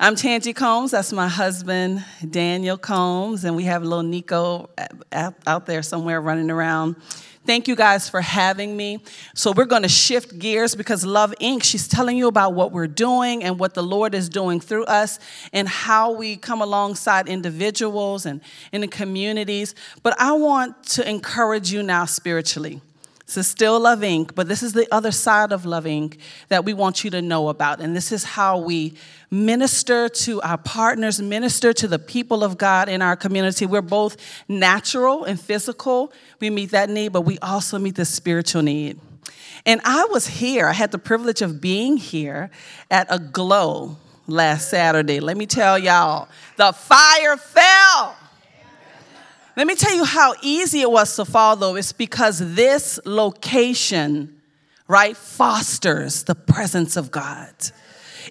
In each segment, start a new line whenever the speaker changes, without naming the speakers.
I'm Tangie Combs. That's my husband, Daniel Combs, and we have little Nico out there somewhere running around. Thank you guys for having me. So, we're going to shift gears because Love Inc., she's telling you about what we're doing and what the Lord is doing through us and how we come alongside individuals and in the communities. But I want to encourage you now spiritually. Is still Love Inc., but this is the other side of Love Inc. that we want you to know about. And this is how we minister to our partners, minister to the people of God in our community. We're both natural and physical. We meet that need, but we also meet the spiritual need. And I was here, I had the privilege of being here at Aglow last Saturday. Let me tell y'all, the fire fell. Let me tell you how easy it was to follow. It's because this location, right, fosters the presence of God.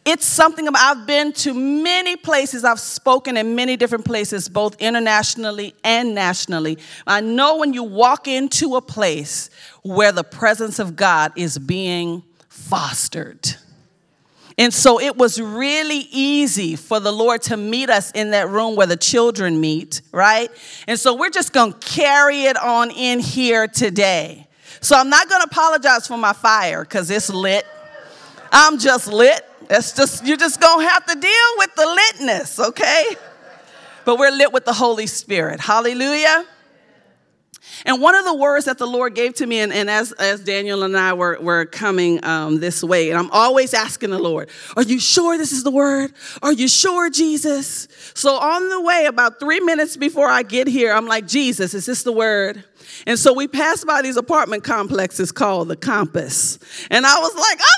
It's something I've been to many places. I've spoken in many different places, both internationally and nationally. I know when you walk into a place where the presence of God is being fostered. And so it was really easy for the Lord to meet us in that room where the children meet, right? And so we're just going to carry it on in here today. So I'm not going to apologize for my fire because it's lit. I'm just lit. That's just, you're just gonna have to deal with the litness, okay? But we're lit with the Holy Spirit. Hallelujah. And one of the words that the Lord gave to me, and, and as, as Daniel and I were, were coming um, this way, and I'm always asking the Lord, Are you sure this is the word? Are you sure, Jesus? So on the way, about three minutes before I get here, I'm like, Jesus, is this the word? And so we passed by these apartment complexes called the Compass. And I was like, Oh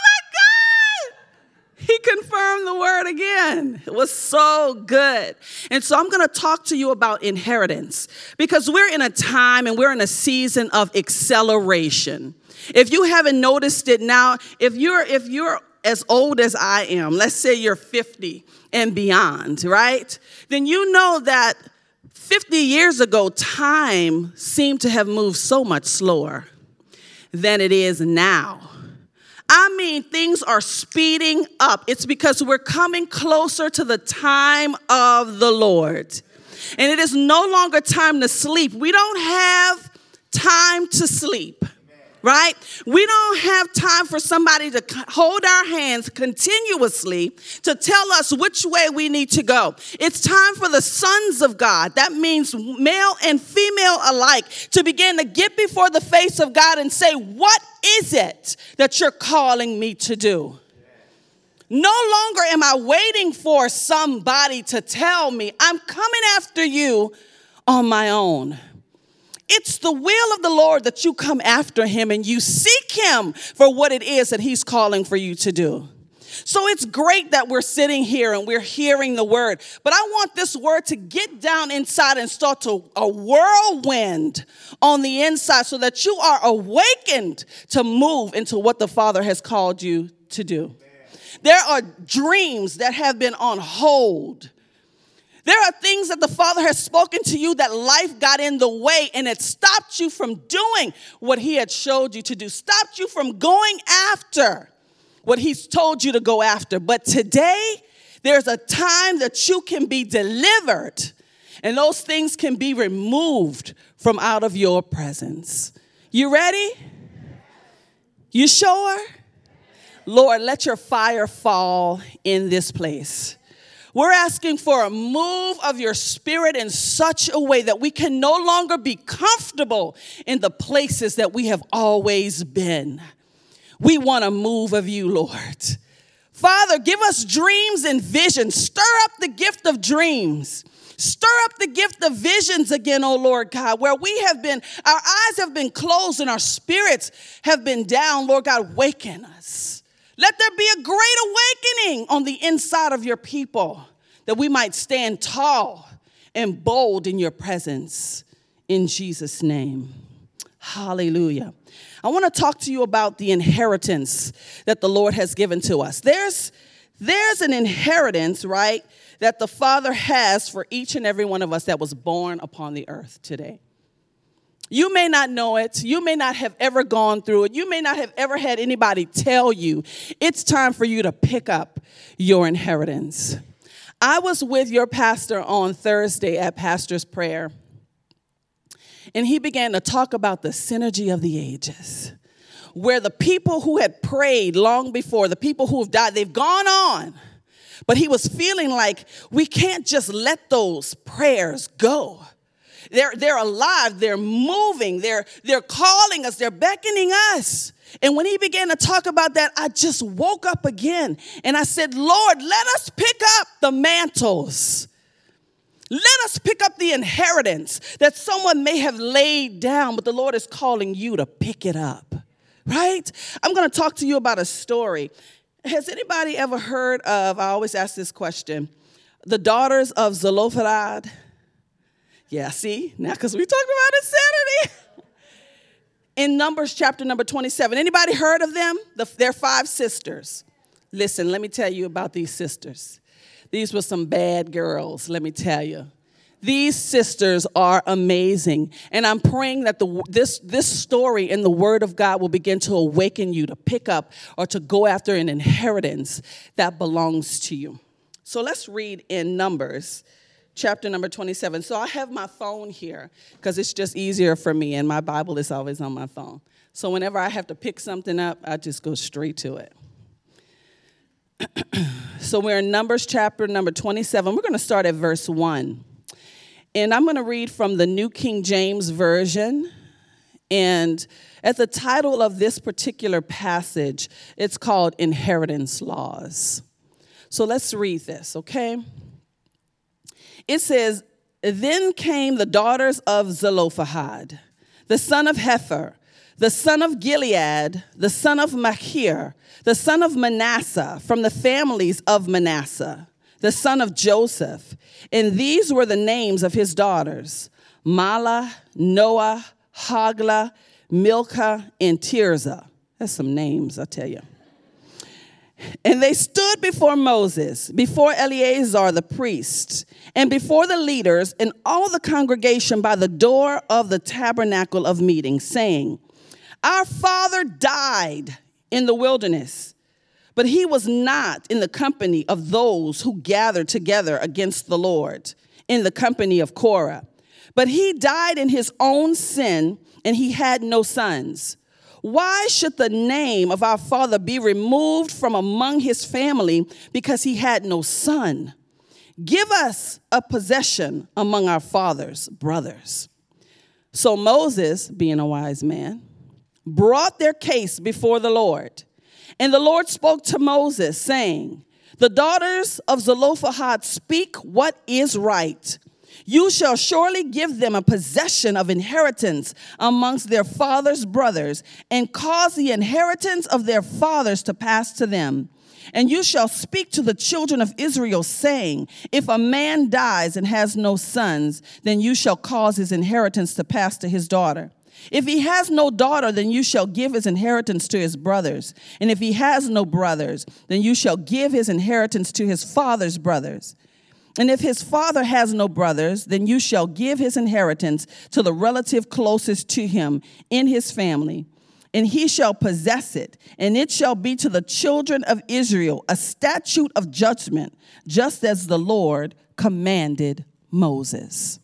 he confirmed the word again. It was so good. And so I'm going to talk to you about inheritance because we're in a time and we're in a season of acceleration. If you haven't noticed it now, if you're if you're as old as I am, let's say you're 50 and beyond, right? Then you know that 50 years ago time seemed to have moved so much slower than it is now. I mean, things are speeding up. It's because we're coming closer to the time of the Lord. And it is no longer time to sleep. We don't have time to sleep right? We don't have time for somebody to hold our hands continuously to tell us which way we need to go. It's time for the sons of God, that means male and female alike, to begin to get before the face of God and say, What is it that you're calling me to do? No longer am I waiting for somebody to tell me, I'm coming after you on my own. It's the will of the Lord that you come after him and you seek him for what it is that he's calling for you to do. So it's great that we're sitting here and we're hearing the word, but I want this word to get down inside and start to a whirlwind on the inside so that you are awakened to move into what the Father has called you to do. There are dreams that have been on hold there are things that the Father has spoken to you that life got in the way and it stopped you from doing what He had showed you to do, stopped you from going after what He's told you to go after. But today, there's a time that you can be delivered and those things can be removed from out of your presence. You ready? You sure? Lord, let your fire fall in this place. We're asking for a move of your spirit in such a way that we can no longer be comfortable in the places that we have always been. We want a move of you, Lord. Father, give us dreams and visions. Stir up the gift of dreams. Stir up the gift of visions again, oh Lord God, where we have been, our eyes have been closed and our spirits have been down. Lord God, waken us. Let there be a great awakening on the inside of your people that we might stand tall and bold in your presence in Jesus' name. Hallelujah. I want to talk to you about the inheritance that the Lord has given to us. There's there's an inheritance, right, that the Father has for each and every one of us that was born upon the earth today. You may not know it. You may not have ever gone through it. You may not have ever had anybody tell you. It's time for you to pick up your inheritance. I was with your pastor on Thursday at Pastor's Prayer, and he began to talk about the synergy of the ages, where the people who had prayed long before, the people who have died, they've gone on. But he was feeling like we can't just let those prayers go. They're, they're alive, they're moving, they're, they're calling us, they're beckoning us. And when he began to talk about that, I just woke up again and I said, Lord, let us pick up the mantles. Let us pick up the inheritance that someone may have laid down, but the Lord is calling you to pick it up, right? I'm going to talk to you about a story. Has anybody ever heard of, I always ask this question, the daughters of Zelophehad? Yeah, see, now because we talked about it Saturday. in Numbers chapter number 27. Anybody heard of them? The, they're five sisters. Listen, let me tell you about these sisters. These were some bad girls, let me tell you. These sisters are amazing. And I'm praying that the, this, this story in the Word of God will begin to awaken you to pick up or to go after an inheritance that belongs to you. So let's read in Numbers chapter number 27. So I have my phone here because it's just easier for me, and my Bible is always on my phone. So whenever I have to pick something up, I just go straight to it. so we're in Numbers chapter number 27. We're going to start at verse 1. And I'm going to read from the New King James Version. And at the title of this particular passage, it's called Inheritance Laws. So let's read this, okay? It says, Then came the daughters of Zelophehad, the son of Hepher, the son of Gilead, the son of Machir, the son of Manasseh, from the families of Manasseh, the son of Joseph. And these were the names of his daughters Mahlah, Noah, Hoglah, Milcah, and Tirzah. That's some names, I tell you. And they stood before Moses, before Eleazar the priest, and before the leaders and all the congregation by the door of the tabernacle of meeting, saying, Our father died in the wilderness, but he was not in the company of those who gathered together against the Lord, in the company of Korah. But he died in his own sin, and he had no sons. Why should the name of our father be removed from among his family because he had no son? Give us a possession among our father's brothers. So Moses, being a wise man, brought their case before the Lord. And the Lord spoke to Moses, saying, The daughters of Zelophehad speak what is right you shall surely give them a possession of inheritance amongst their father's brothers, and cause the inheritance of their fathers to pass to them. And you shall speak to the children of Israel, saying, If a man dies and has no sons, then you shall cause his inheritance to pass to his daughter. If he has no daughter, then you shall give his inheritance to his brothers. And if he has no brothers, then you shall give his inheritance to his father's brothers. And if his father has no brothers, then you shall give his inheritance to the relative closest to him in his family, and he shall possess it. And it shall be to the children of Israel a statute of judgment, just as the Lord commanded Moses.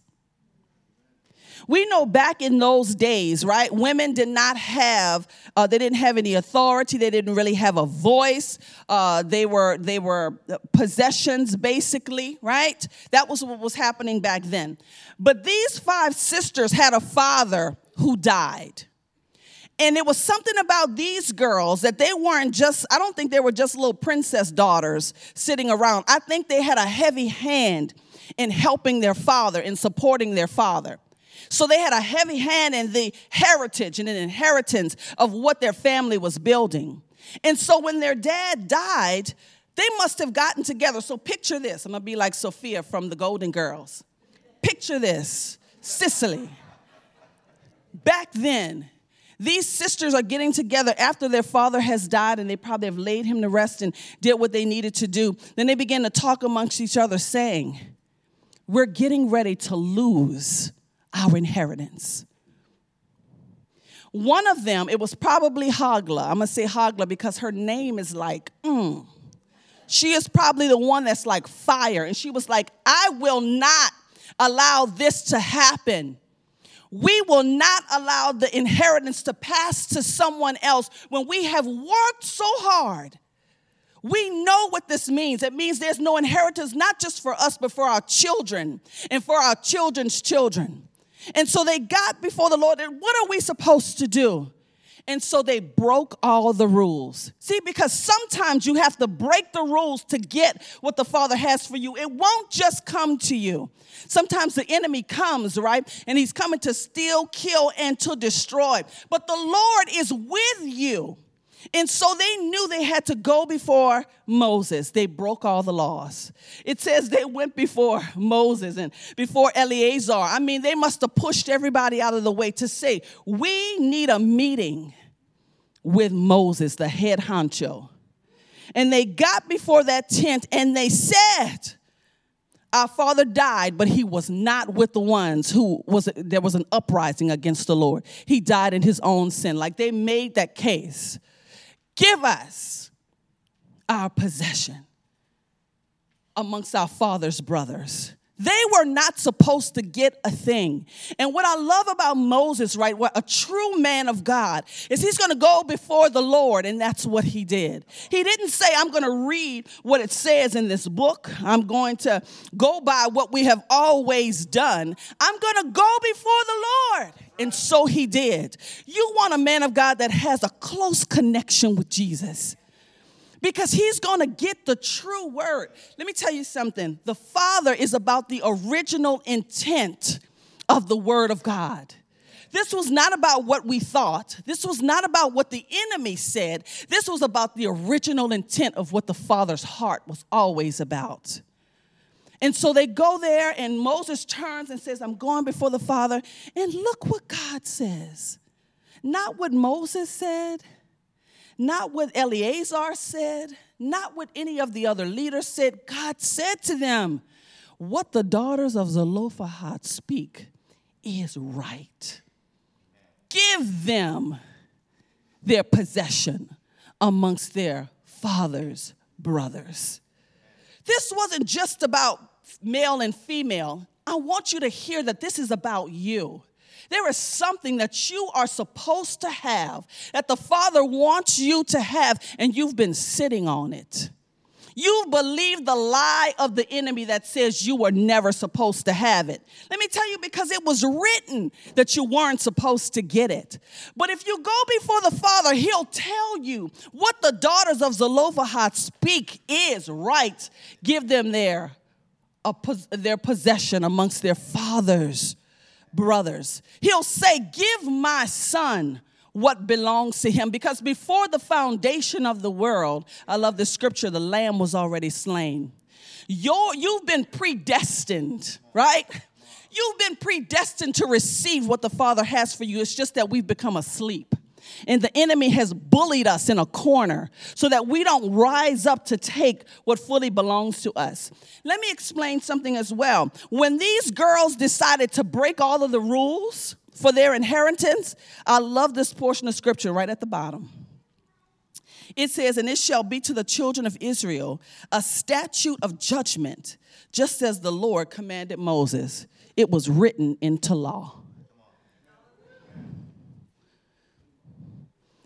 We know back in those days, right, women did not have, uh, they didn't have any authority. They didn't really have a voice. Uh, they were they were possessions, basically, right? That was what was happening back then. But these five sisters had a father who died. And it was something about these girls that they weren't just, I don't think they were just little princess daughters sitting around. I think they had a heavy hand in helping their father, in supporting their father. So they had a heavy hand in the heritage and an inheritance of what their family was building. And so when their dad died, they must have gotten together. So picture this. I'm gonna be like Sophia from the Golden Girls. Picture this Sicily. Back then, these sisters are getting together after their father has died and they probably have laid him to rest and did what they needed to do. Then they begin to talk amongst each other, saying, We're getting ready to lose our inheritance. One of them, it was probably Hoglah. I'm gonna say Hoglah because her name is like, mm, She is probably the one that's like fire. And she was like, I will not allow this to happen. We will not allow the inheritance to pass to someone else when we have worked so hard. We know what this means. It means there's no inheritance, not just for us, but for our children and for our children's children. And so they got before the Lord, and what are we supposed to do? And so they broke all the rules. See, because sometimes you have to break the rules to get what the Father has for you. It won't just come to you. Sometimes the enemy comes, right? And he's coming to steal, kill, and to destroy. But the Lord is with you. And so they knew they had to go before Moses. They broke all the laws. It says they went before Moses and before Eleazar. I mean, they must have pushed everybody out of the way to say, We need a meeting with Moses, the head honcho. And they got before that tent and they said, our father died, but he was not with the ones who was there was an uprising against the Lord. He died in his own sin. Like they made that case. Give us our possession amongst our father's brothers. They were not supposed to get a thing. And what I love about Moses, right, what a true man of God, is he's going to go before the Lord, and that's what he did. He didn't say, I'm going to read what it says in this book. I'm going to go by what we have always done. I'm going to go before the Lord. And so he did. You want a man of God that has a close connection with Jesus because he's going to get the true word. Let me tell you something the Father is about the original intent of the word of God. This was not about what we thought. This was not about what the enemy said. This was about the original intent of what the Father's heart was always about. And so they go there, and Moses turns and says, I'm going before the Father. And look what God says. Not what Moses said, not what Eleazar said, not what any of the other leaders said. God said to them, What the daughters of Zelophehad speak is right. Give them their possession amongst their father's brothers. This wasn't just about male and female. I want you to hear that this is about you. There is something that you are supposed to have, that the Father wants you to have, and you've been sitting on it. You've believed the lie of the enemy that says you were never supposed to have it. Let me tell you, because it was written that you weren't supposed to get it. But if you go before the Father, He'll tell you what the daughters of Zelophehad speak is right. Give them their, a, their possession amongst their fathers brothers. He'll say, Give my son what belongs to him. Because before the foundation of the world, I love the scripture, the lamb was already slain. You're, you've been predestined, right? You've been predestined to receive what the Father has for you. It's just that we've become asleep. And the enemy has bullied us in a corner so that we don't rise up to take what fully belongs to us. Let me explain something as well. When these girls decided to break all of the rules for their inheritance, I love this portion of scripture right at the bottom. It says, And it shall be to the children of Israel a statute of judgment, just as the Lord commanded Moses. It was written into law.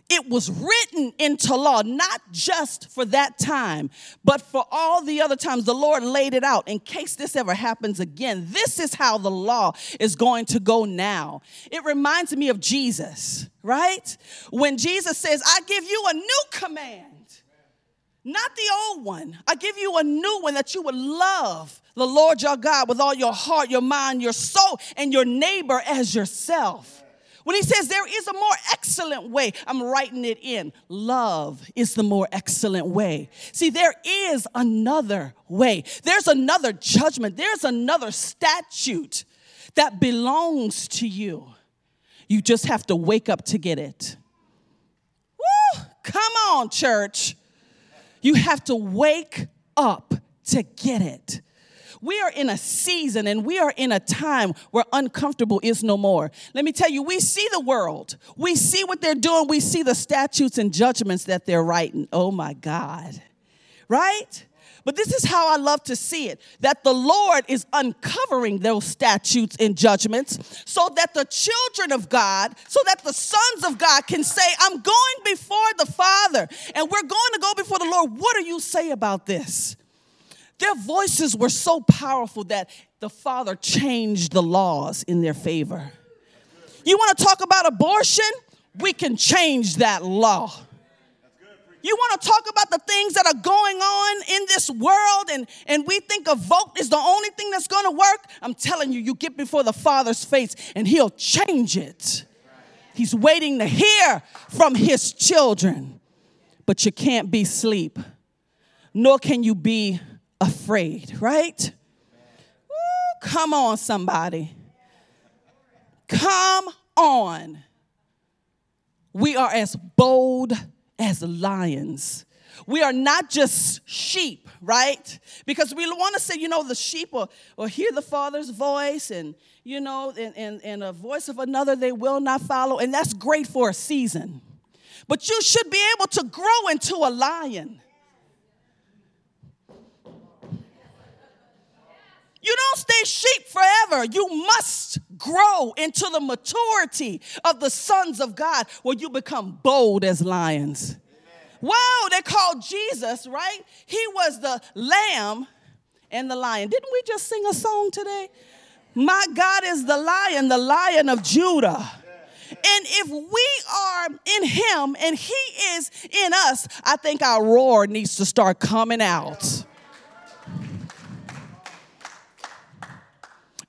It was written into law, not just for that time, but for all the other times. The Lord laid it out in case this ever happens again. This is how the law is going to go now. It reminds me of Jesus, right? When Jesus says, I give you a new command, not the old one. I give you a new one that you would love the Lord your God with all your heart, your mind, your soul, and your neighbor as yourself. When he says there is a more excellent way, I'm writing it in. Love is the more excellent way. See, there is another way. There's another judgment. There's another statute that belongs to you. You just have to wake up to get it. Woo! Come on, church. You have to wake up to get it. We are in a season and we are in a time where uncomfortable is no more. Let me tell you, we see the world, we see what they're doing, we see the statutes and judgments that they're writing. Oh my God. right? But this is how I love to see it that the Lord is uncovering those statutes and judgments so that the children of God, so that the sons of God can say, I'm going before the Father and we're going to go before the Lord. What do you say about this? Their voices were so powerful that the Father changed the laws in their favor. You want to talk about abortion? We can change that law. You want to talk about the things that are going on in this world and, and we think a vote is the only thing that's going to work? I'm telling you, you get before the Father's face and He'll change it. He's waiting to hear from His children. But you can't be sleep, nor can you be afraid, right? Ooh, come on, somebody. Come on. We are as bold as lions. We are not just sheep, right? Because we want to say, you know, the sheep will, will hear the Father's voice and, you know, and, and, and a voice of another they will not follow. And that's great for a season. But you should be able to grow into a lion. You don't stay sheep forever. You must grow into the maturity of the sons of God where you become bold as lions. Wow, they called Jesus, right? He was the lamb and the lion. Didn't we just sing a song today? My God is the lion, the lion of Judah. And if we are in him and he is in us, I think our roar needs to start coming out.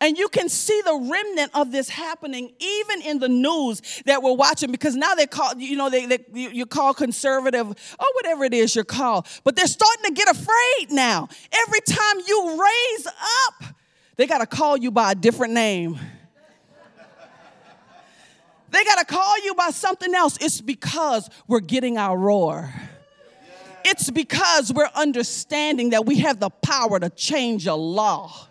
And you can see the remnant of this happening even in the news that we're watching because now they call, you know, they, they you call conservative or whatever it is you're called. But they're starting to get afraid now. Every time you raise up, they got to call you by a different name. They got to call you by something else. It's because we're getting our roar. It's because we're understanding that we have the power to change a law.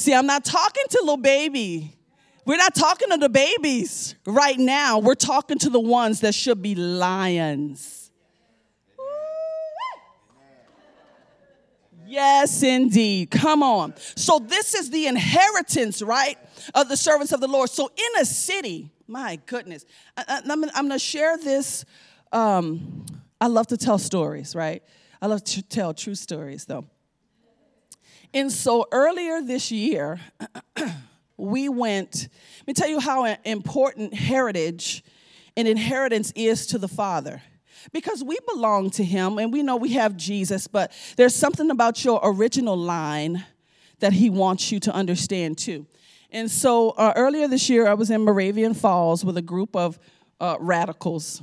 See, I'm not talking to little baby. We're not talking to the babies right now. We're talking to the ones that should be lions. Yes, indeed. Come on. So, this is the inheritance, right, of the servants of the Lord. So, in a city, my goodness, I, am going to share this. Um, I love to tell stories, right? I love to tell true stories, though. And so earlier this year, we went, let me tell you how important heritage and inheritance is to the Father. Because we belong to Him and we know we have Jesus, but there's something about your original line that He wants you to understand too. And so uh, earlier this year, I was in Moravian Falls with a group of uh, radicals.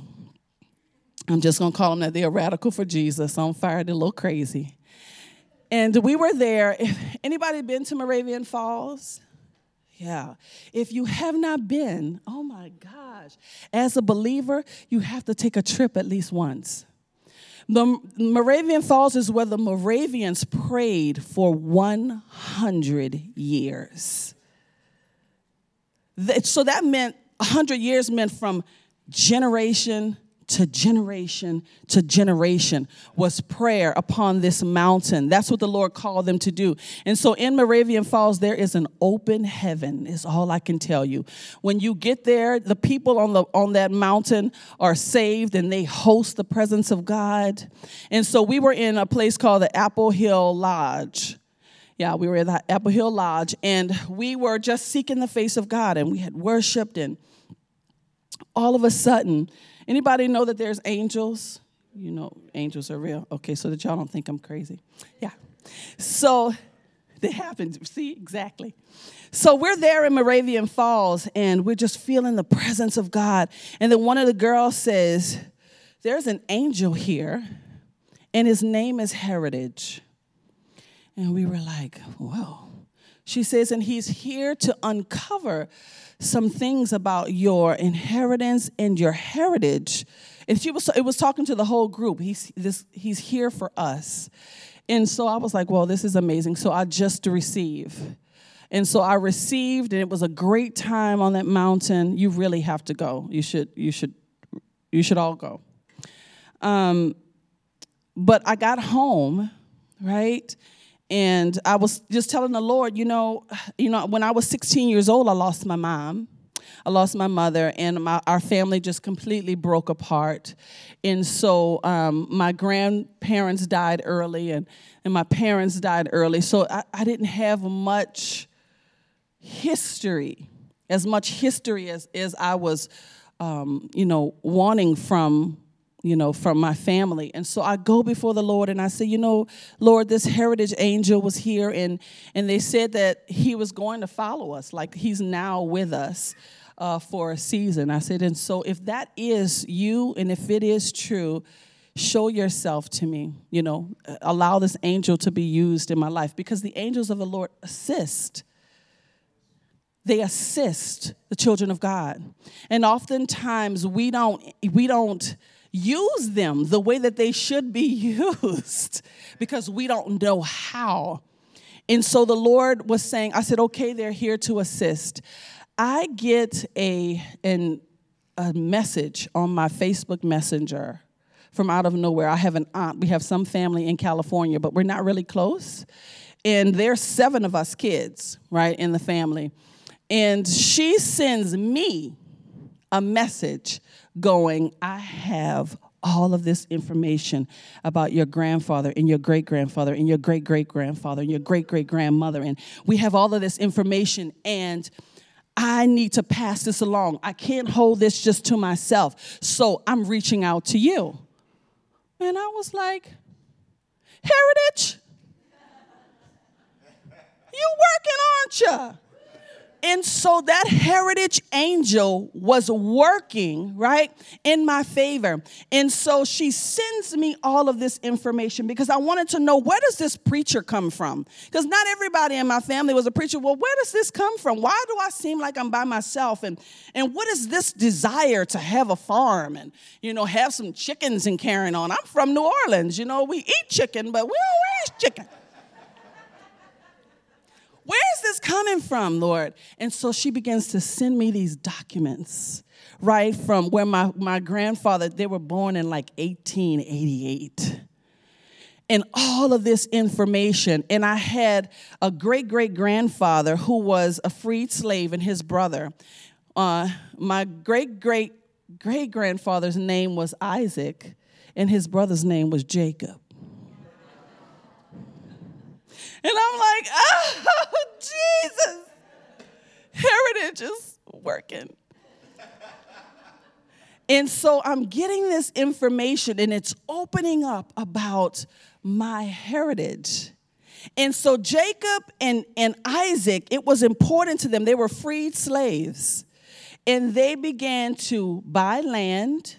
I'm just gonna call them that. They're radical for Jesus, on fire, they're a little crazy. And we were there. Anybody been to Moravian Falls? Yeah. If you have not been, oh my gosh, as a believer, you have to take a trip at least once. The Moravian Falls is where the Moravians prayed for 100 years. So that meant 100 years meant from generation to generation to generation was prayer upon this mountain. That's what the Lord called them to do. And so in Moravian Falls, there is an open heaven, is all I can tell you. When you get there, the people on, the, on that mountain are saved and they host the presence of God. And so we were in a place called the Apple Hill Lodge. Yeah, we were at the Apple Hill Lodge and we were just seeking the face of God and we had worshiped and all of a sudden, Anybody know that there's angels? You know, angels are real. Okay, so that y'all don't think I'm crazy. Yeah. So they happen. See, exactly. So we're there in Moravian Falls and we're just feeling the presence of God. And then one of the girls says, There's an angel here, and his name is Heritage. And we were like, Whoa. She says, And he's here to uncover some things about your inheritance and your heritage. And she was it was talking to the whole group. He's this he's here for us. And so I was like, well, this is amazing. So I just receive. And so I received, and it was a great time on that mountain. You really have to go. You should, you should, you should all go. Um, but I got home, right? And I was just telling the Lord, you know, you know, when I was 16 years old, I lost my mom. I lost my mother, and my, our family just completely broke apart. And so um, my grandparents died early, and, and my parents died early. So I, I didn't have much history, as much history as, as I was, um, you know, wanting from you know, from my family. And so I go before the Lord and I say, you know, Lord, this heritage angel was here and and they said that he was going to follow us, like he's now with us uh, for a season. I said, and so if that is you and if it is true, show yourself to me, you know, allow this angel to be used in my life because the angels of the Lord assist they assist the children of God. And oftentimes we don't we don't use them the way that they should be used because we don't know how. And so the Lord was saying, I said, okay, they're here to assist. I get a, an, a message on my Facebook Messenger from out of nowhere. I have an aunt. We have some family in California, but we're not really close. And there's seven of us kids, right, in the family. And she sends me a message going, I have all of this information about your grandfather and your great grandfather and your great great grandfather and your great great grandmother. And we have all of this information, and I need to pass this along. I can't hold this just to myself. So I'm reaching out to you. And I was like, Heritage, you working, aren't you? And so that heritage angel was working, right, in my favor. And so she sends me all of this information because I wanted to know where does this preacher come from? Because not everybody in my family was a preacher. Well, where does this come from? Why do I seem like I'm by myself? And and what is this desire to have a farm and you know have some chickens and carrying on? I'm from New Orleans, you know, we eat chicken, but we don't raise chicken. Where is this coming from, Lord? And so she begins to send me these documents, right, from where my, my grandfather, they were born in like 1888 and all of this information. And I had a great great grandfather who was a freed slave, and his brother. Uh, my great great great grandfather's name was Isaac, and his brother's name was Jacob. And I'm like, oh, Jesus. Heritage is working. And so I'm getting this information and it's opening up about my heritage. And so Jacob and, and Isaac, it was important to them. They were freed slaves. And they began to buy land,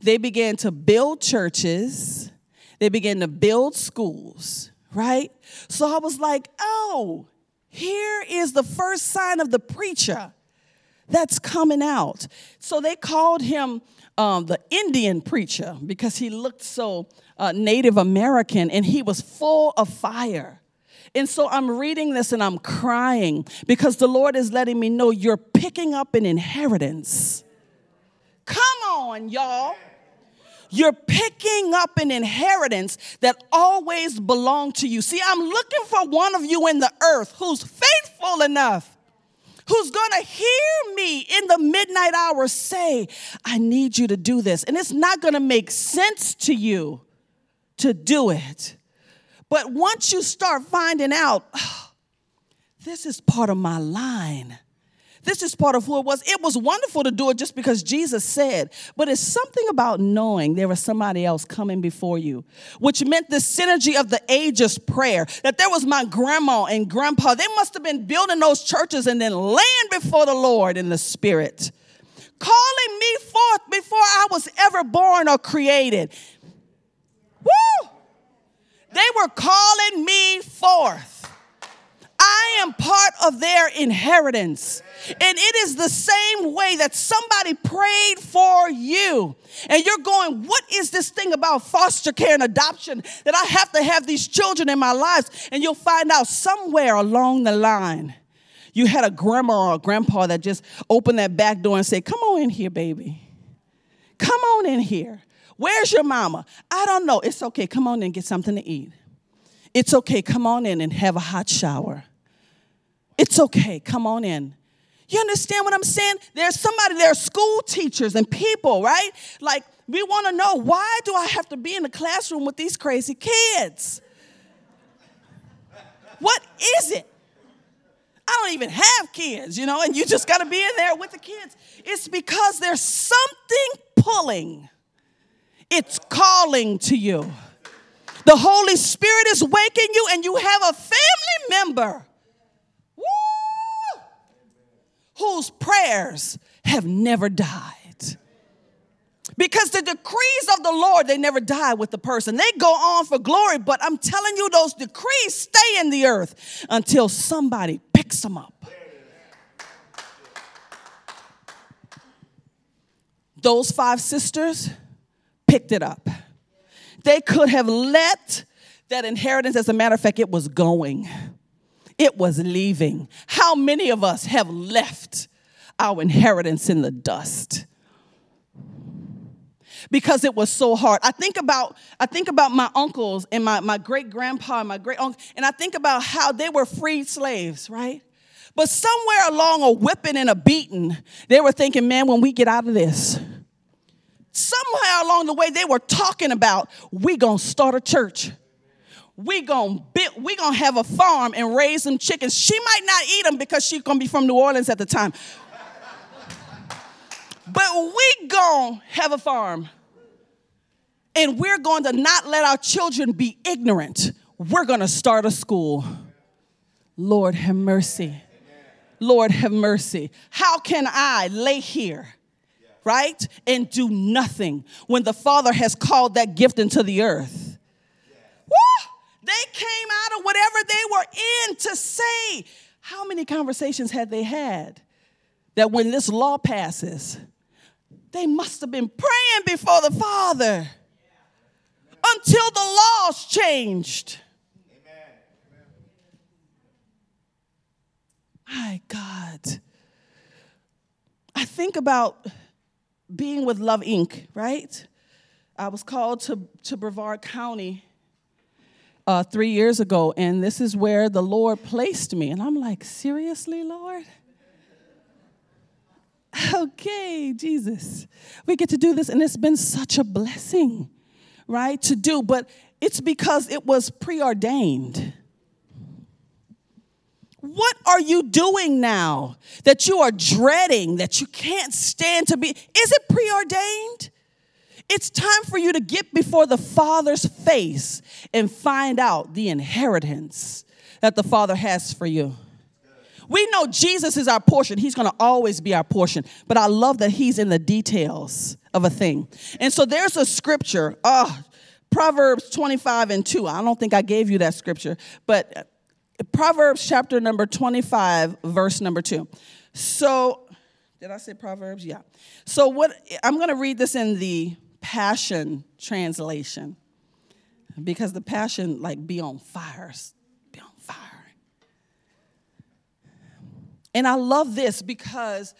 they began to build churches, they began to build schools right? So I was like, oh, here is the first sign of the preacher that's coming out. So they called him um, the Indian preacher because he looked so uh, Native American and he was full of fire. And so I'm reading this and I'm crying because the Lord is letting me know you're picking up an inheritance. Come on, y'all. You're picking up an inheritance that always belonged to you. See, I'm looking for one of you in the earth who's faithful enough, who's gonna hear me in the midnight hour say, I need you to do this. And it's not gonna make sense to you to do it. But once you start finding out, oh, this is part of my line this is part of who it was. It was wonderful to do it just because Jesus said, but it's something about knowing there was somebody else coming before you, which meant the synergy of the ages prayer. That there was my grandma and grandpa. They must have been building those churches and then laying before the Lord in the Spirit, calling me forth before I was ever born or created. Woo! They were calling me forth. I am part of their inheritance. And it is the same way that somebody prayed for you. And you're going, what is this thing about foster care and adoption that I have to have these children in my lives? And you'll find out somewhere along the line, you had a grandma or a grandpa that just opened that back door and said, Come on in here, baby. Come on in here. Where's your mama? I don't know. It's okay. Come on in, and get something to eat. It's okay. Come on in and have a hot shower. It's okay. Come on in. You understand what I'm saying? There's somebody, there are school teachers and people, right? Like, we want to know why do I have to be in the classroom with these crazy kids? What is it? I don't even have kids, you know, and you just got to be in there with the kids. It's because there's something pulling, it's calling to you. The Holy Spirit is waking you, and you have a family member woo, whose prayers have never died. Because the decrees of the Lord, they never die with the person. They go on for glory, but I'm telling you, those decrees stay in the earth until somebody picks them up. Those five sisters picked it up. They could have let that inheritance, as a matter of fact, it was going, it was leaving. How many of us have left our inheritance in the dust? because it was so hard. I think about I think about my uncles and my, my great grandpa and my great uncle, and I think about how they were freed slaves, right? But somewhere along a whipping and a beating, they were thinking, man, when we get out of this, somewhere along the way, they were talking about we gonna start a church. We gonna we gonna have a farm and raise some chickens. She might not eat them because she's gonna be from New Orleans at the time. But we gonna have a farm and we're going to not let our children be ignorant. We're to start a school. Lord, have mercy. Lord, have mercy. How can I lay here, right, and do nothing when the Father has called that gift into the earth? They came out of whatever they were in to say. How many conversations had they had that when this law passes, they must have been praying before the Father until the laws changed. My God. I think about being with Love Inc., right? I was called to, to Brevard County uh, three years ago, and this is where the Lord placed me. And I'm like, seriously, Lord? Okay, Jesus. We get to do this, and it's been such a blessing right, to do, but it's because it was preordained. What are you doing now that you are dreading, that you can't stand to be? Is it preordained? It's time for you to get before the Father's face and find out the inheritance that the Father has for you. We know Jesus is our portion. He's going to always be our portion. But I love that He's in the details of a thing. And so there's a scripture, oh, Proverbs 25 and 2. I don't think I gave you that scripture, but Proverbs chapter number 25, verse number 2. So, did I say Proverbs? Yeah. So, what I'm going to read this in the Passion translation because the Passion, like, be on fire, be on fire. And I love this because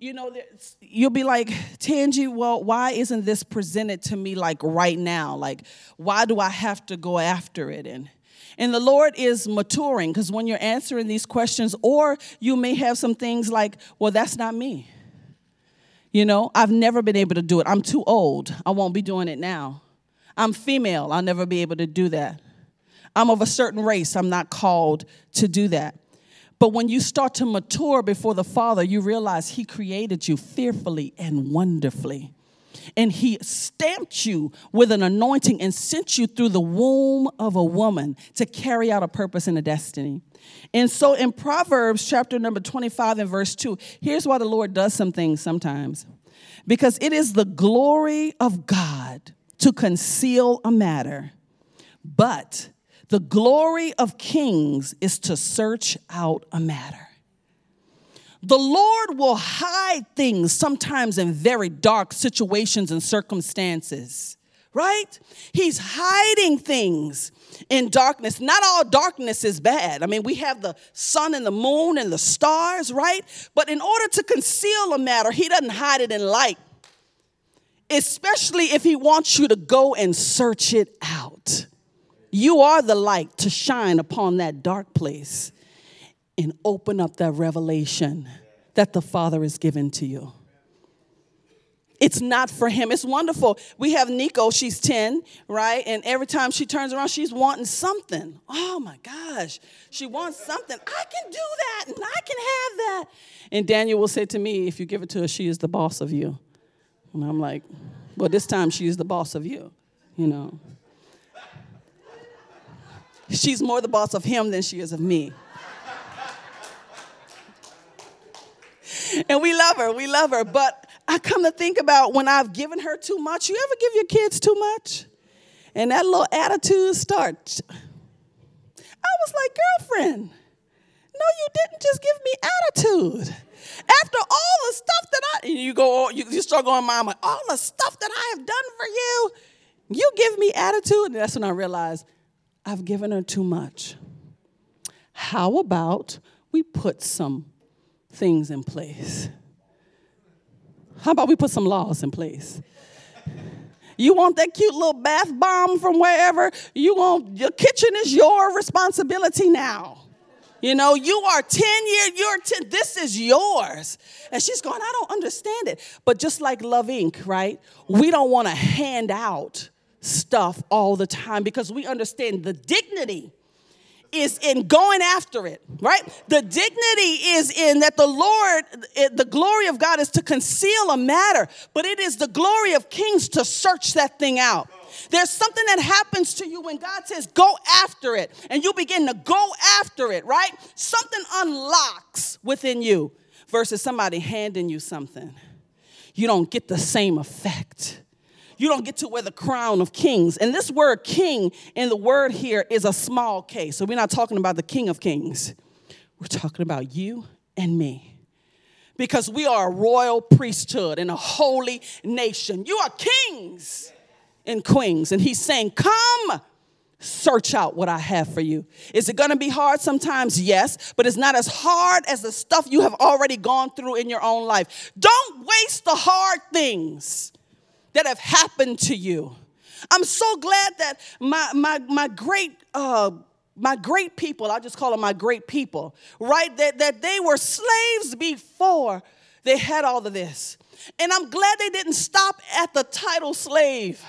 you know, you'll be like, Tangi, well, why isn't this presented to me like right now? Like, why do I have to go after it? And and the Lord is maturing because when you're answering these questions, or you may have some things like, well, that's not me. You know, I've never been able to do it. I'm too old. I won't be doing it now. I'm female. I'll never be able to do that. I'm of a certain race. I'm not called to do that. But when you start to mature before the Father, you realize He created you fearfully and wonderfully. And He stamped you with an anointing and sent you through the womb of a woman to carry out a purpose and a destiny. And so in Proverbs chapter number 25 and verse 2, here's why the Lord does some things sometimes. Because it is the glory of God to conceal a matter, but the glory of kings is to search out a matter. The Lord will hide things sometimes in very dark situations and circumstances, right? He's hiding things in darkness. Not all darkness is bad. I mean, we have the sun and the moon and the stars, right? But in order to conceal a matter, He doesn't hide it in light. especially if He wants you to go and search it out. You are the light to shine upon that dark place and open up that revelation that the Father has given to you. It's not for him. It's wonderful. We have Nico, she's 10, right? And every time she turns around, she's wanting something. Oh my gosh, she wants something. I can do that and I can have that. And Daniel will say to me, if you give it to her, she is the boss of you. And I'm like, well, this time she is the boss of you, you know. She's more the boss of him than she is of me. and we love her, we love her. But I come to think about when I've given her too much. You ever give your kids too much? And that little attitude starts. I was like, girlfriend, no, you didn't just give me attitude. After all the stuff that I, and you go, you, you start going, mama, all the stuff that I have done for you, you give me attitude. And that's when I realized I've given her too much. How about we put some things in place? How about we put some laws in place? You want that cute little bath bomb from wherever? You want your kitchen is your responsibility now. You know, you are 10 years, you're 10, this is yours. And she's going, I don't understand it. But just like Love Inc., right? We don't want to hand out stuff all the time because we understand the dignity is in going after it, right? The dignity is in that the Lord, the glory of God is to conceal a matter, but it is the glory of kings to search that thing out. There's something that happens to you when God says, go after it, and you begin to go after it, right? Something unlocks within you versus somebody handing you something. You don't get the same effect you don't get to wear the crown of kings. And this word king in the word here is a small case. So we're not talking about the king of kings. We're talking about you and me. Because we are a royal priesthood and a holy nation. You are kings and queens. And he's saying, Come, search out what I have for you. Is it gonna be hard sometimes? Yes, but it's not as hard as the stuff you have already gone through in your own life. Don't waste the hard things that have happened to you. I'm so glad that my, my, my great uh, my great people, I just call them my great people, right? That, that they were slaves before they had all of this. And I'm glad they didn't stop at the title slave.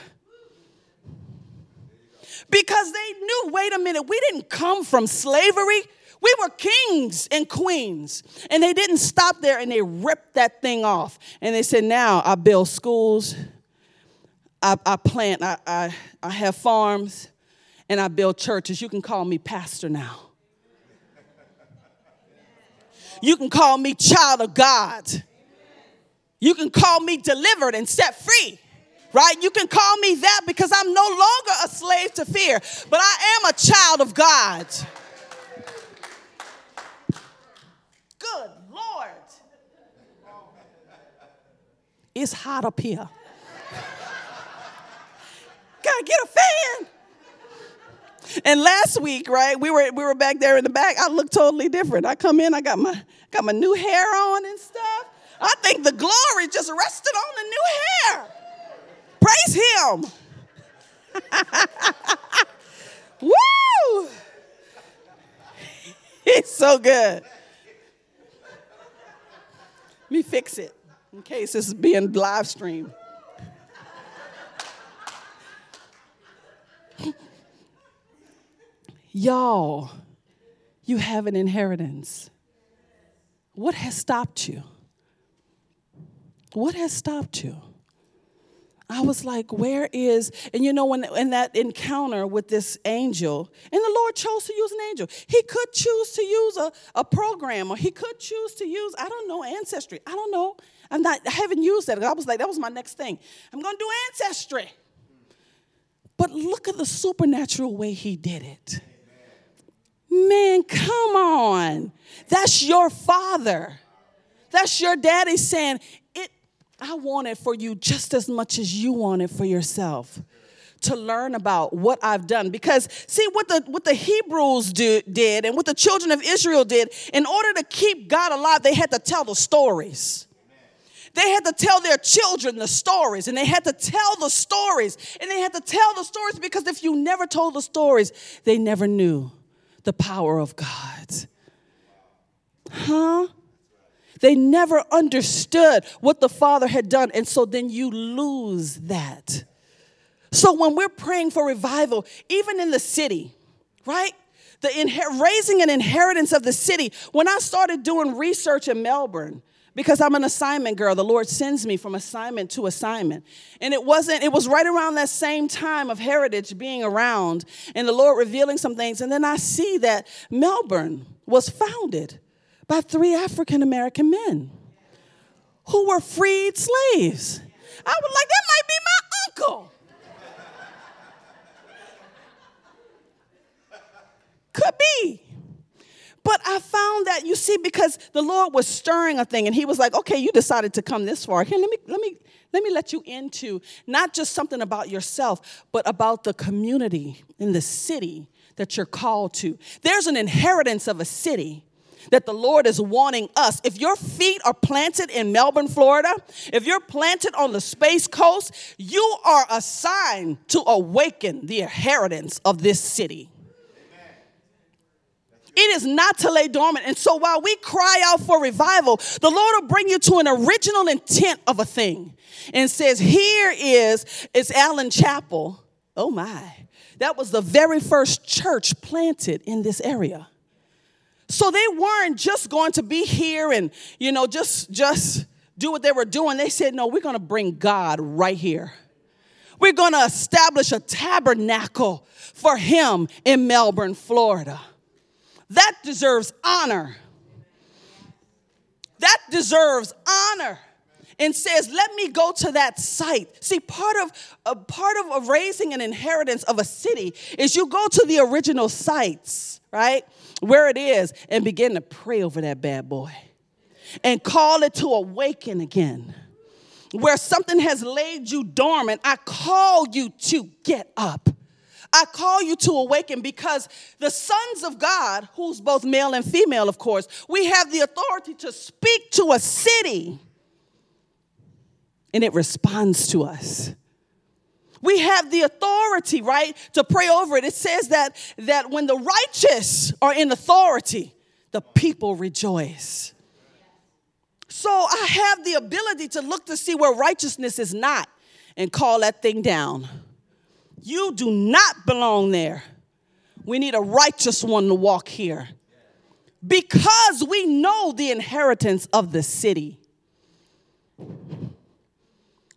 Because they knew, wait a minute, we didn't come from slavery. We were kings and queens. And they didn't stop there and they ripped that thing off. And they said, now I build schools, I, I plant, I, I, I have farms, and I build churches. You can call me pastor now. You can call me child of God. You can call me delivered and set free. Right? You can call me that because I'm no longer a slave to fear, but I am a child of God. Good Lord. It's hot up here gotta get a fan. And last week, right, we were we were back there in the back. I look totally different. I come in, I got my got my new hair on and stuff. I think the glory just rested on the new hair. Praise him. Woo! It's so good. Let me fix it in case this is being live streamed. Y'all, you have an inheritance. What has stopped you? What has stopped you? I was like, where is, and you know, when in that encounter with this angel, and the Lord chose to use an angel. He could choose to use a, a program, or he could choose to use, I don't know, ancestry. I don't know. I'm not, I haven't used that. I was like, that was my next thing. I'm gonna do ancestry. But look at the supernatural way he did it. Man, come on. That's your father. That's your daddy saying, it, I want it for you just as much as you want it for yourself. To learn about what I've done. Because see what the what the Hebrews do, did and what the children of Israel did, in order to keep God alive, they had to tell the stories. they had to tell their children the stories and they had to tell the stories and they had to tell the stories because if you never told the stories, they never knew the power of God. Huh? They never understood what the Father had done. And so then you lose that. So when we're praying for revival, even in the city, right? The inher- raising an inheritance of the city. When I started doing research in Melbourne, because I'm an assignment girl. The Lord sends me from assignment to assignment. And it wasn't, it was right around that same time of heritage being around and the Lord revealing some things. And then I see that Melbourne was founded by three African American men who were freed slaves. I was like, that might be my uncle. Could be. But I found that you see, because the Lord was stirring a thing, and He was like, "Okay, you decided to come this far. Here, let me, let me, let me let you into not just something about yourself, but about the community in the city that you're called to. There's an inheritance of a city that the Lord is wanting us. If your feet are planted in Melbourne, Florida, if you're planted on the Space Coast, you are assigned to awaken the inheritance of this city. It is not to lay dormant. And so while we cry out for revival, the Lord will bring you to an original intent of a thing and says, Here is, it's Allen Chapel. Oh my. That was the very first church planted in this area. So they weren't just going to be here and, you know, just just do what they were doing. They said, no, we're going to bring God right here. We're going to establish a tabernacle for him in Melbourne, Florida. That deserves honor. That deserves honor and says, "Let me go to that site." See, part of a part of raising an inheritance of a city is you go to the original sites, right? Where it is and begin to pray over that bad boy. And call it to awaken again. Where something has laid you dormant, I call you to get up. I call you to awaken because the sons of God, who's both male and female, of course, we have the authority to speak to a city and it responds to us. We have the authority, right, to pray over it. It says that, that when the righteous are in authority, the people rejoice. So I have the ability to look to see where righteousness is not and call that thing down. You do not belong there. We need a righteous one to walk here because we know the inheritance of the city.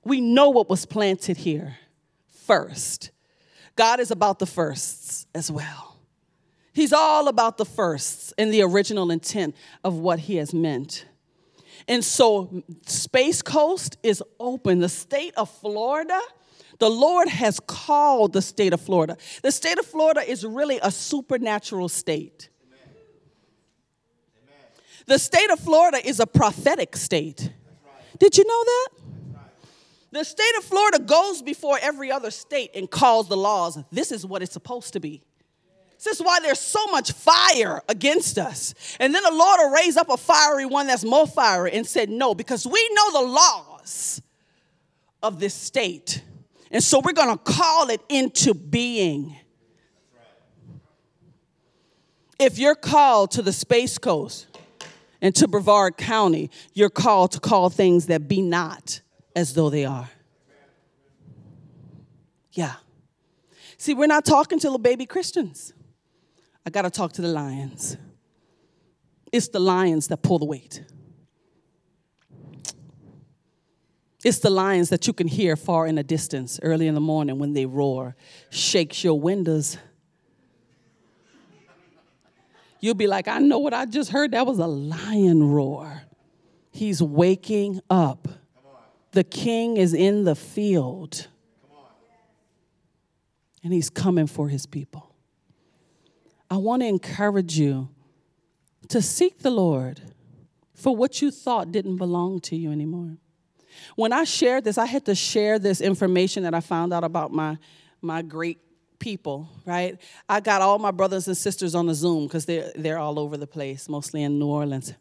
We know what was planted here first. God is about the firsts as well. He's all about the firsts and the original intent of what He has meant. And so, Space Coast is open. The state of Florida the Lord has called the state of Florida. The state of Florida is really a supernatural state. Amen. Amen. The state of Florida is a prophetic state. Right. Did you know that? Right. The state of Florida goes before every other state and calls the laws. This is what it's supposed to be. This is why there's so much fire against us. And then the Lord will raise up a fiery one that's more fiery and said, No, because we know the laws of this state. And so we're going to call it into being. If you're called to the Space Coast and to Brevard County, you're called to call things that be not as though they are. Yeah. See, we're not talking to little baby Christians. I got to talk to the lions. It's the lions that pull the weight. It's the lions that you can hear far in the distance early in the morning when they roar, shakes your windows. You'll be like, I know what I just heard. That was a lion roar. He's waking up. The king is in the field. And he's coming for his people. I want to encourage you to seek the Lord for what you thought didn't belong to you anymore. When I shared this, I had to share this information that I found out about my, my great people, right? I got all my brothers and sisters on the Zoom because they're, they're all over the place, mostly in New Orleans.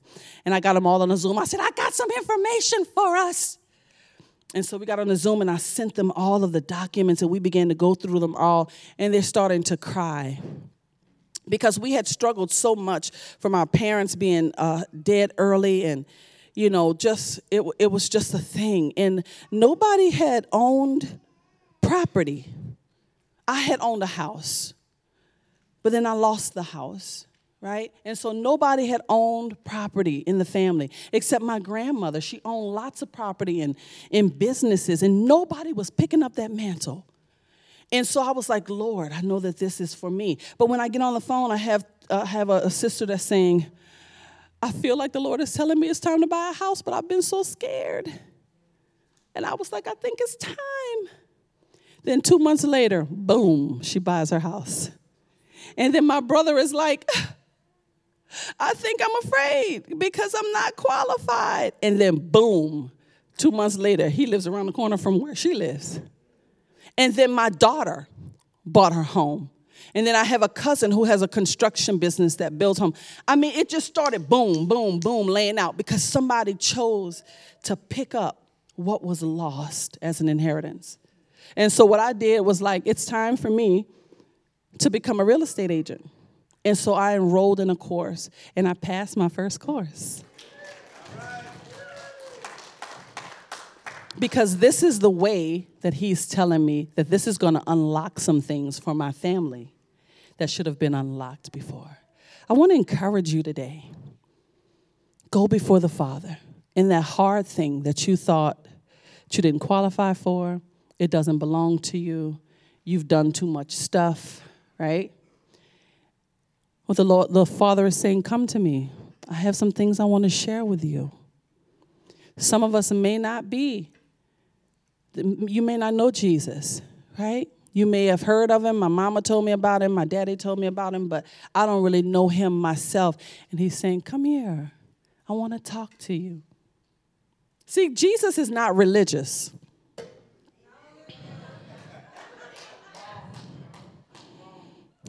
And I got them all on the Zoom. I said, I got some information for us. And so we got on the Zoom and I sent them all of the documents and we began to go through them all. And they're starting to cry because we had struggled so much from our parents being uh, dead early and you know just it, it was just a thing. And nobody had owned property. I had owned a house but then i lost the house right? And so nobody had owned property in the family except my grandmother. She owned lots of property and in businesses and nobody was picking up that mantle. And so I was like, Lord, I know that this is for me. But when I get on the phone, I have, uh, have a, a sister that's saying, I feel like the Lord is telling me it's time to buy a house, but I've been so scared. And I was like, I think it's time. Then two months later, boom, she buys her house. And then my brother is like, I think I'm afraid because I'm not qualified. And then boom, two months later, he lives around the corner from where she lives. And then my daughter bought her home. And then I have a cousin who has a construction business that builds home. I mean, it just started boom, boom, boom, laying out because somebody chose to pick up what was lost as an inheritance. And so what I did was like, it's time for me to become a real estate agent. And so I enrolled in a course and I passed my first course. because this is the way that he's telling me that this is going to unlock some things for my family that should have been unlocked before. I want to encourage you today. Go before the Father in that hard thing that you thought you didn't qualify for, it doesn't belong to you, you've done too much stuff, right? Well, the Lord, the Father is saying, Come to me. I have some things I want to share with you. Some of us may not be you may not know Jesus, right? You may have heard of him. My mama told me about him. My daddy told me about him, but I don't really know him myself. And he's saying, Come here. I want to talk to you. See, Jesus is not religious.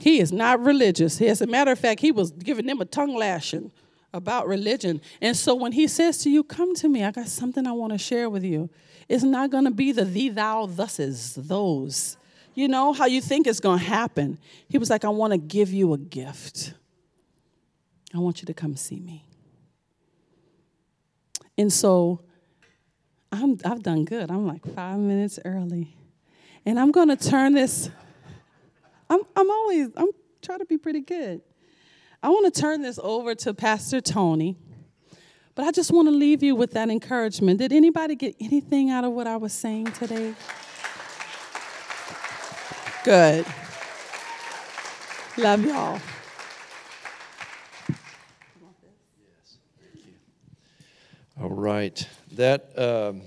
He is not religious. As a matter of fact, he was giving them a tongue lashing about religion. And so when he says to you, Come to me, I got something I want to share with you, it's not going to be the thee, thou, thuses, those. You know how you think it's going to happen. He was like, I want to give you a gift. I want you to come see me. And so I'm, I've done good. I'm like five minutes early. And I'm going to turn this, I'm, I'm always, I'm trying to be pretty good. I want to turn this over to Pastor Tony. But I just want to leave you with that encouragement. Did anybody get anything out of what I was saying today? Good. Love y'all.
All right. That um,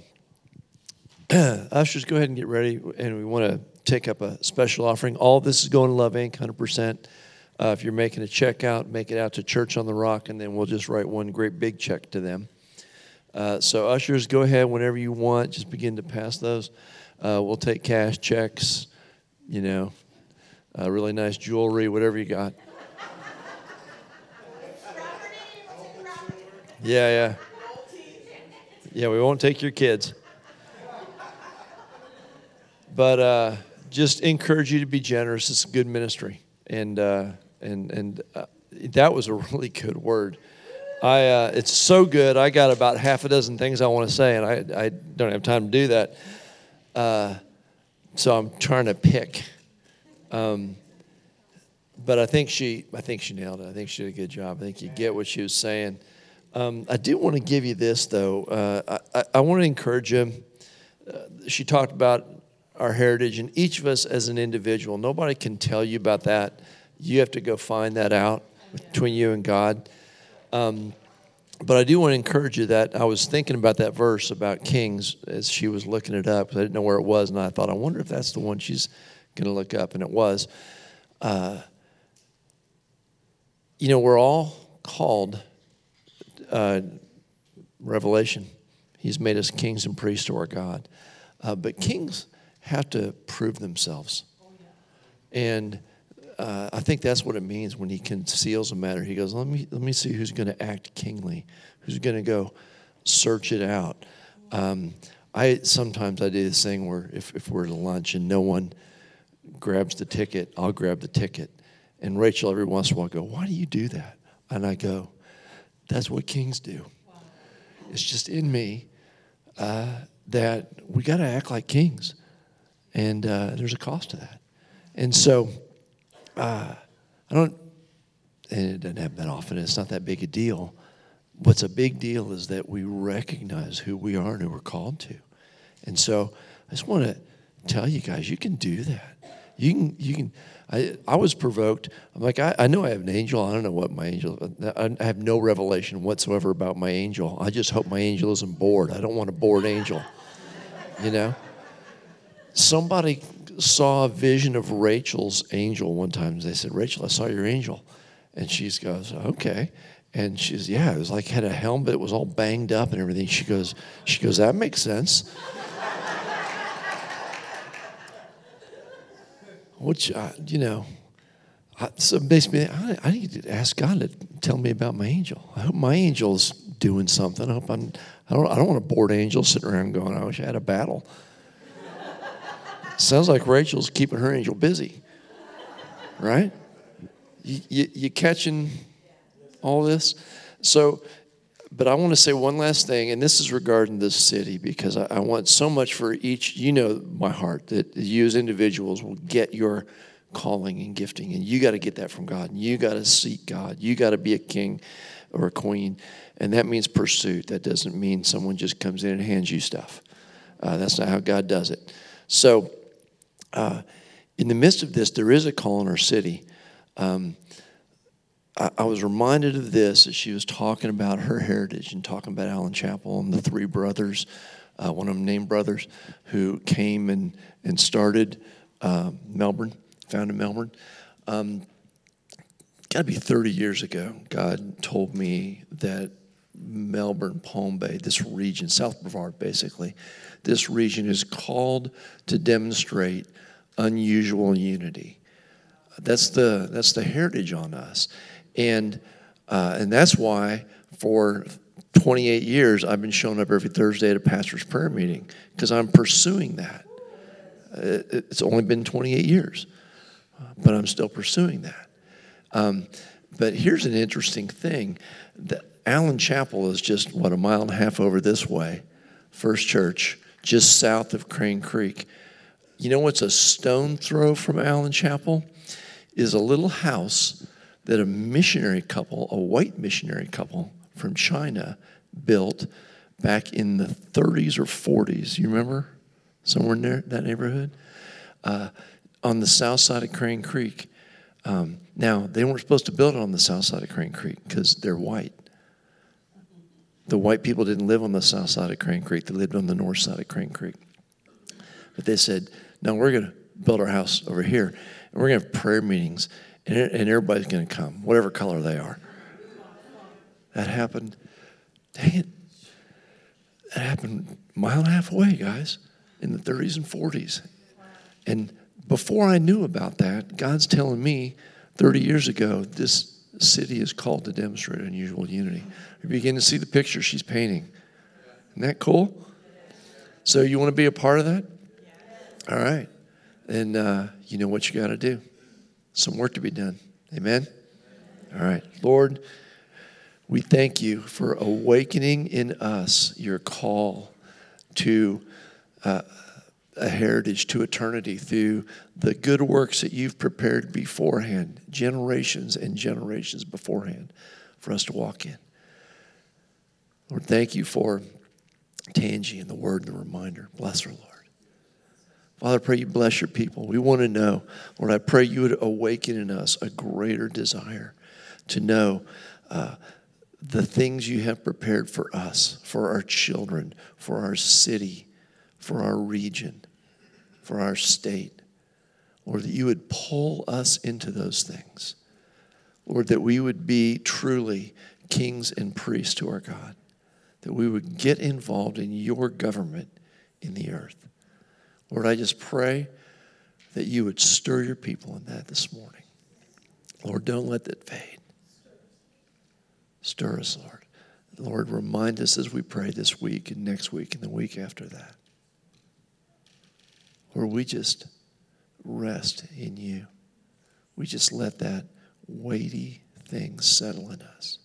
ushers, go ahead and get ready, and we want to take up a special offering. All this is going to Love Inc. 100%. Uh, if you're making a check out, make it out to Church on the Rock, and then we'll just write one great big check to them. Uh, so, ushers, go ahead whenever you want. Just begin to pass those. Uh, we'll take cash, checks, you know, uh, really nice jewelry, whatever you got. Yeah, yeah. Yeah, we won't take your kids. But uh, just encourage you to be generous. It's a good ministry. And, uh, and, and uh, that was a really good word. I, uh, it's so good. I got about half a dozen things I want to say, and I, I don't have time to do that. So I'm trying to pick. Um, but I think she, I think she nailed it. I think she did a good job. I think you get what she was saying. Um, I do want to give you this though. Uh, I, I, want to encourage you. Uh, she talked about our heritage, and each of us as an individual. Nobody can tell you about that. You have to go find that out between you and God. Um, but I do want to encourage you that I was thinking about that verse about kings as she was looking it up. I didn't know where it was, and I thought, I wonder if that's the one she's going to look up, and it was. Uh, you know, we're all called uh, Revelation. He's made us kings and priests to our God. Uh, but kings have to prove themselves. And uh, I think that's what it means when he conceals a matter. He goes, let me, let me see who's going to act kingly, who's going to go search it out. Um, I sometimes I do this thing where if, if we're at lunch and no one grabs the ticket, I'll grab the ticket. And Rachel every once in a while go, why do you do that? And I go, that's what kings do. It's just in me uh, that we got to act like kings, and uh, there's a cost to that. And so, uh, I don't, and it doesn't happen that often. It's not that big a deal. What's a big deal is that we recognize who we are and who we're called to. And so, I just want to tell you guys, you can do that. You can, you can. I, I was provoked. I'm like, I, I know I have an angel. I don't know what my angel. I have no revelation whatsoever about my angel. I just hope my angel isn't bored. I don't want a bored angel. You know. Somebody saw a vision of Rachel's angel one time. They said, Rachel, I saw your angel, and she goes, okay. And she says, yeah, it was like had a helmet. It was all banged up and everything. She goes, she goes, that makes sense. which uh, you know I, so basically I, I, need to ask god to tell me about my angel i hope my angel's doing something i hope i'm i don't, I don't want a bored angel sitting around going i wish i had a battle sounds like rachel's keeping her angel busy right you, you, you catching all this so but I want to say one last thing, and this is regarding this city because I, I, want so much for each, you know, my heart that you as individuals will get your calling and gifting, and you got to get that from God. And you got to seek God. You got to be a king or a queen, and that means pursuit. That doesn't mean someone just comes in and hands you stuff. Uh, that's not how God does it. So, uh, in the midst of this, there is a call in our city. Um, I, I was reminded of this as she was talking about her heritage and talking about Allen Chapel and the three brothers, uh, one of them named brothers, who came and, and started uh, Melbourne, founded Melbourne. Um, Got to be 30 years ago, God told me that Melbourne, Palm Bay, this region, South Brevard basically, this region is called to demonstrate unusual unity. That's the, that's the heritage on us. And, uh, and that's why for 28 years I've been showing up every Thursday at a pastor's prayer meeting because I'm pursuing that. It's only been 28 years, but I'm still pursuing that. Um, but here's an interesting thing: the Allen Chapel is just what a mile and a half over this way, First Church, just south of Crane Creek. You know what's a stone throw from Allen Chapel? Is a little house that a missionary couple, a white missionary couple from China, built back in the 30s or 40s. You remember? Somewhere there, that neighborhood? Uh, on the south side of Crane Creek. Um, now, they weren't supposed to build it on the south side of Crane Creek because they're white. The white people didn't live on the south side of Crane Creek, they lived on the north side of Crane Creek. But they said, no, we're going to build our house over here, and we're going to have prayer meetings and, and everybody's going to come, whatever color they are. That happened. Dang it. That happened a mile and a half away, guys, in the 30s and 40s. And before I knew about that, God's telling me 30 years ago, this city is called to demonstrate unusual unity. You begin to see the picture she's painting. Isn't that cool? So, you want to be a part of that? All right. And uh, you know what you got to do some work to be done. Amen? All right. Lord, we thank you for awakening in us your call to uh, a heritage to eternity through the good works that you've prepared beforehand, generations and generations beforehand, for us to walk in. Lord, thank you for Tangi and the word and the reminder. Bless her, Lord. Father, I pray you bless your people. We want to know, Lord, I pray you would awaken in us a greater desire to know uh, the things you have prepared for us, for our children, for our city, for our region, for our state. Lord, that you would pull us into those things. Lord, that we would be truly kings and priests to our God, that we would get involved in your government in the earth. Lord, I just pray that you would stir your people in that this morning. Lord, don't let that fade. Stir us, Lord. Lord, remind us as we pray this week and next week and the week after that. Lord, we just rest in you. We just let that weighty thing settle in us.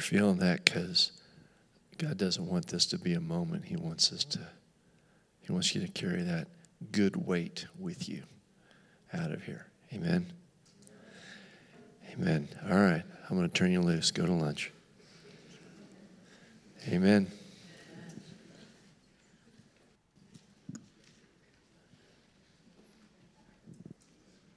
You're feeling that because God doesn't want this to be a moment. He wants us to, He wants you to carry that good weight with you out of here. Amen. Amen. All right. I'm going to turn you loose. Go to lunch. Amen.